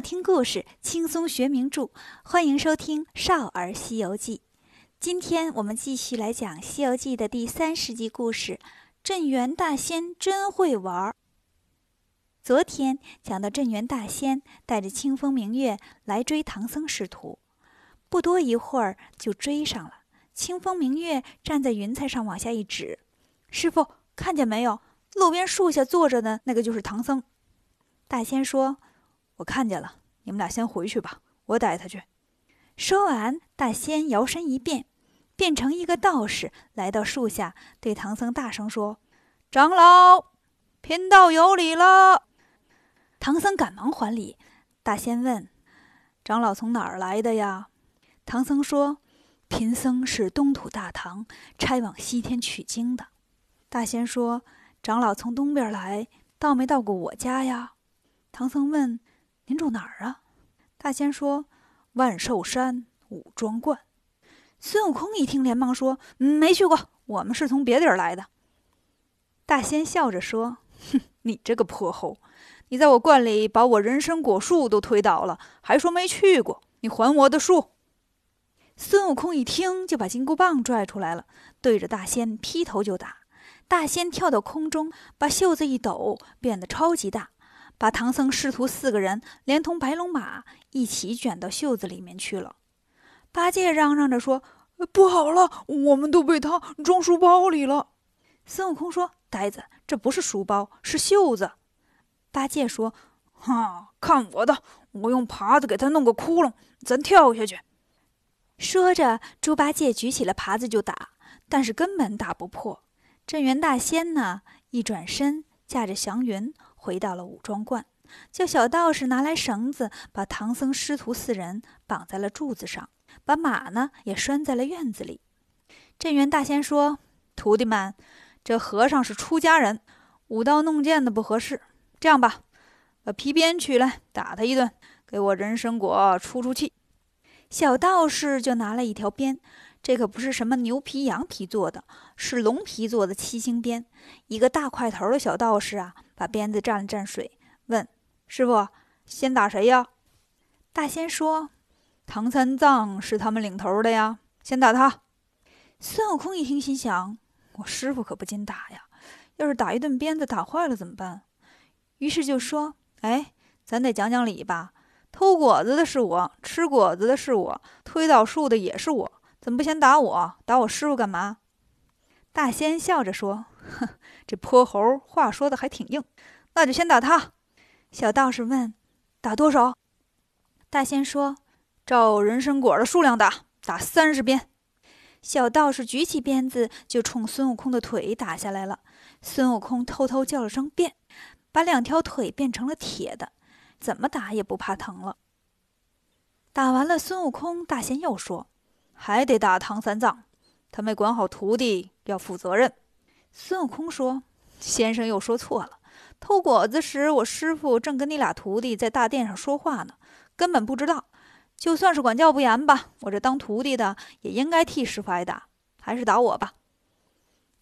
听故事，轻松学名著，欢迎收听《少儿西游记》。今天我们继续来讲《西游记》的第三十集故事。镇元大仙真会玩儿。昨天讲到镇元大仙带着清风明月来追唐僧师徒，不多一会儿就追上了。清风明月站在云彩上往下一指：“师傅，看见没有？路边树下坐着的那个就是唐僧。”大仙说。我看见了，你们俩先回去吧，我带他去。说完，大仙摇身一变，变成一个道士，来到树下，对唐僧大声说：“长老，贫道有礼了。”唐僧赶忙还礼。大仙问：“长老从哪儿来的呀？”唐僧说：“贫僧是东土大唐差往西天取经的。”大仙说：“长老从东边来，到没到过我家呀？”唐僧问。您住哪儿啊？大仙说：“万寿山五庄观。”孙悟空一听，连忙说：“没去过，我们是从别地儿来的。”大仙笑着说：“哼，你这个泼猴，你在我观里把我人参果树都推倒了，还说没去过？你还我的树！”孙悟空一听，就把金箍棒拽出来了，对着大仙劈头就打。大仙跳到空中，把袖子一抖，变得超级大。把唐僧师徒四个人连同白龙马一起卷到袖子里面去了。八戒嚷嚷着说：“不好了，我们都被他装书包里了。”孙悟空说：“呆子，这不是书包，是袖子。”八戒说：“哈，看我的！我用耙子给他弄个窟窿，咱跳下去。”说着，猪八戒举起了耙子就打，但是根本打不破。镇元大仙呢，一转身，驾着祥云。回到了五庄观，叫小道士拿来绳子，把唐僧师徒四人绑在了柱子上，把马呢也拴在了院子里。镇元大仙说：“徒弟们，这和尚是出家人，舞刀弄剑的不合适。这样吧，把皮鞭取来，打他一顿，给我人参果出出气。”小道士就拿了一条鞭，这可不是什么牛皮、羊皮做的，是龙皮做的七星鞭。一个大块头的小道士啊。把鞭子蘸了蘸水，问师傅：“先打谁呀？”大仙说：“唐三藏是他们领头的呀，先打他。”孙悟空一听，心想：“我师傅可不禁打呀，要是打一顿鞭子打坏了怎么办？”于是就说：“哎，咱得讲讲理吧。偷果子的是我，吃果子的是我，推倒树的也是我，怎么不先打我？打我师傅干嘛？”大仙笑着说：“哼。”这泼猴话说的还挺硬，那就先打他。小道士问：“打多少？”大仙说：“照人参果的数量打，打三十鞭。”小道士举起鞭子就冲孙悟空的腿打下来了。孙悟空偷偷叫了声“变”，把两条腿变成了铁的，怎么打也不怕疼了。打完了孙悟空，大仙又说：“还得打唐三藏，他没管好徒弟，要负责任。”孙悟空说：“先生又说错了。偷果子时，我师傅正跟你俩徒弟在大殿上说话呢，根本不知道。就算是管教不严吧，我这当徒弟的也应该替师傅挨打。还是打我吧。”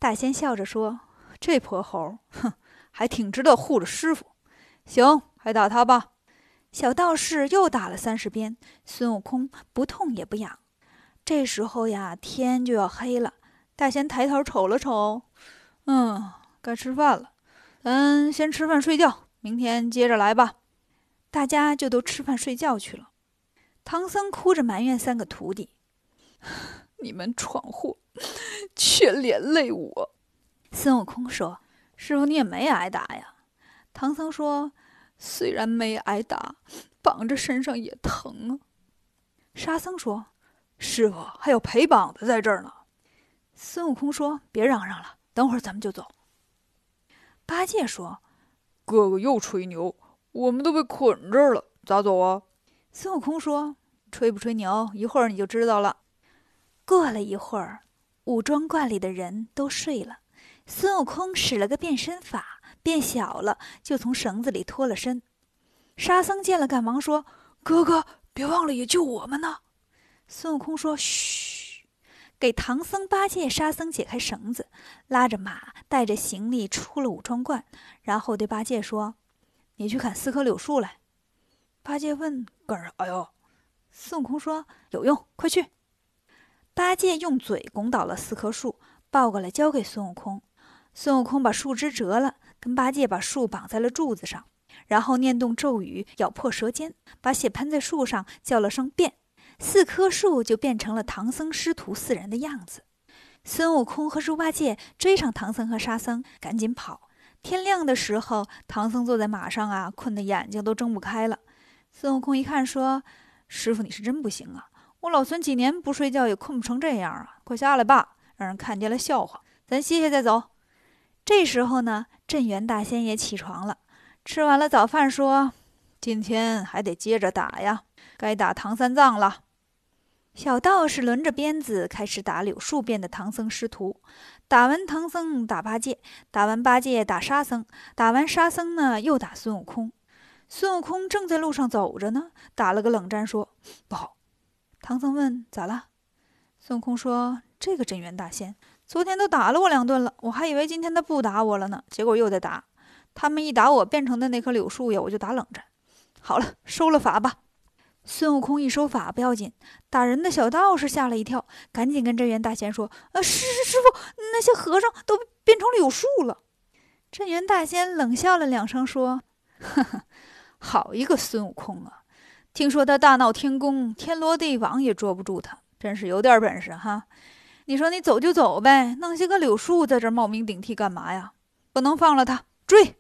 大仙笑着说：“这泼猴，哼，还挺知道护着师傅。行，还打他吧。”小道士又打了三十鞭，孙悟空不痛也不痒。这时候呀，天就要黑了。大仙抬头瞅了瞅。嗯，该吃饭了，咱先吃饭睡觉，明天接着来吧。大家就都吃饭睡觉去了。唐僧哭着埋怨三个徒弟：“你们闯祸，却连累我。”孙悟空说：“师傅，你也没挨打呀。”唐僧说：“虽然没挨打，绑着身上也疼啊。”沙僧说：“师傅还有陪绑的在这儿呢。”孙悟空说：“别嚷嚷了。”等会儿咱们就走。八戒说：“哥哥又吹牛，我们都被捆这儿了，咋走啊？”孙悟空说：“吹不吹牛，一会儿你就知道了。”过了一会儿，五庄观里的人都睡了。孙悟空使了个变身法，变小了，就从绳子里脱了身。沙僧见了，赶忙说：“哥哥，别忘了也救我们呢。”孙悟空说：“嘘。”给唐僧、八戒、沙僧解开绳子，拉着马，带着行李出了五庄观，然后对八戒说：“你去砍四棵柳树来。”八戒问：“干啥呀？”孙悟空说：“有用，快去。”八戒用嘴拱倒了四棵树，抱过来交给孙悟空。孙悟空把树枝折了，跟八戒把树绑在了柱子上，然后念动咒语，咬破舌尖，把血喷在树上，叫了声“变”，四棵树就变成了唐僧师徒四人的样子。孙悟空和猪八戒追上唐僧和沙僧，赶紧跑。天亮的时候，唐僧坐在马上啊，困得眼睛都睁不开了。孙悟空一看，说：“师傅，你是真不行啊！我老孙几年不睡觉也困不成这样啊！快下来吧，让人看见了笑话。咱歇歇再走。”这时候呢，镇元大仙也起床了，吃完了早饭，说：“今天还得接着打呀，该打唐三藏了。”小道士轮着鞭子开始打柳树变的唐僧师徒，打完唐僧打八戒，打完八戒打沙僧，打完沙僧呢又打孙悟空。孙悟空正在路上走着呢，打了个冷战，说：“不好。”唐僧问：“咋了？”孙悟空说：“这个镇元大仙昨天都打了我两顿了，我还以为今天他不打我了呢，结果又在打。他们一打我变成的那棵柳树呀，我就打冷战。好了，收了法吧。”孙悟空一收法不要紧，打人的小道士吓了一跳，赶紧跟镇元大仙说：“呃，师师傅，那些和尚都变成柳树了。”镇元大仙冷笑了两声，说：“呵呵，好一个孙悟空啊！听说他大闹天宫，天罗地网也捉不住他，真是有点本事哈！你说你走就走呗，弄些个柳树在这冒名顶替干嘛呀？不能放了他，追！”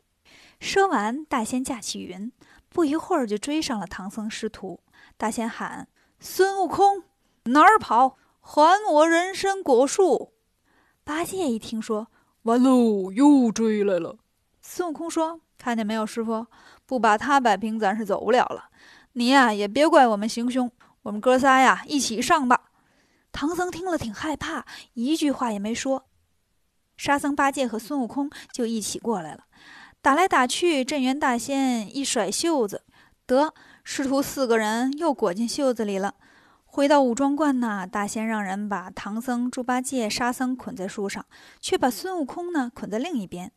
说完，大仙驾起云，不一会儿就追上了唐僧师徒。大仙喊：“孙悟空，哪儿跑？还我人参果树！”八戒一听说，完喽，又追来了。孙悟空说：“看见没有，师傅，不把他摆平，咱是走不了了。你呀，也别怪我们行凶，我们哥仨呀，一起上吧。”唐僧听了挺害怕，一句话也没说。沙僧、八戒和孙悟空就一起过来了，打来打去，镇元大仙一甩袖子，得。师徒四个人又裹进袖子里了。回到武装观呢，大仙让人把唐僧、猪八戒、沙僧捆在树上，却把孙悟空呢捆在另一边。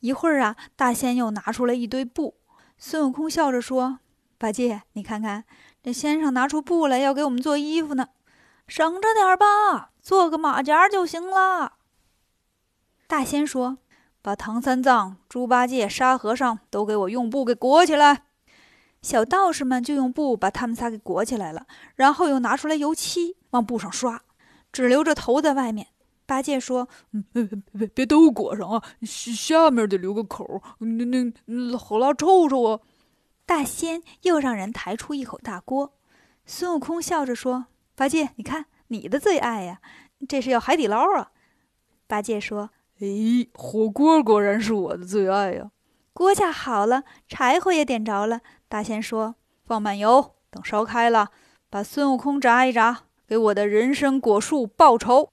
一会儿啊，大仙又拿出来一堆布。孙悟空笑着说：“八戒，你看看，这先生拿出布来要给我们做衣服呢，省着点吧，做个马甲就行了。”大仙说：“把唐三藏、猪八戒、沙和尚都给我用布给裹起来。”小道士们就用布把他们仨给裹起来了，然后又拿出来油漆往布上刷，只留着头在外面。八戒说：“别别别都裹上啊，下面得留个口，那那好拉臭臭啊。”大仙又让人抬出一口大锅。孙悟空笑着说：“八戒，你看你的最爱呀，这是要海底捞啊。”八戒说：“哎，火锅果然是我的最爱呀。”锅架好了，柴火也点着了。大仙说：“放满油，等烧开了，把孙悟空炸一炸，给我的人参果树报仇。”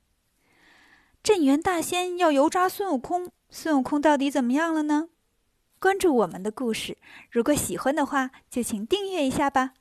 镇元大仙要油炸孙悟空，孙悟空到底怎么样了呢？关注我们的故事，如果喜欢的话，就请订阅一下吧。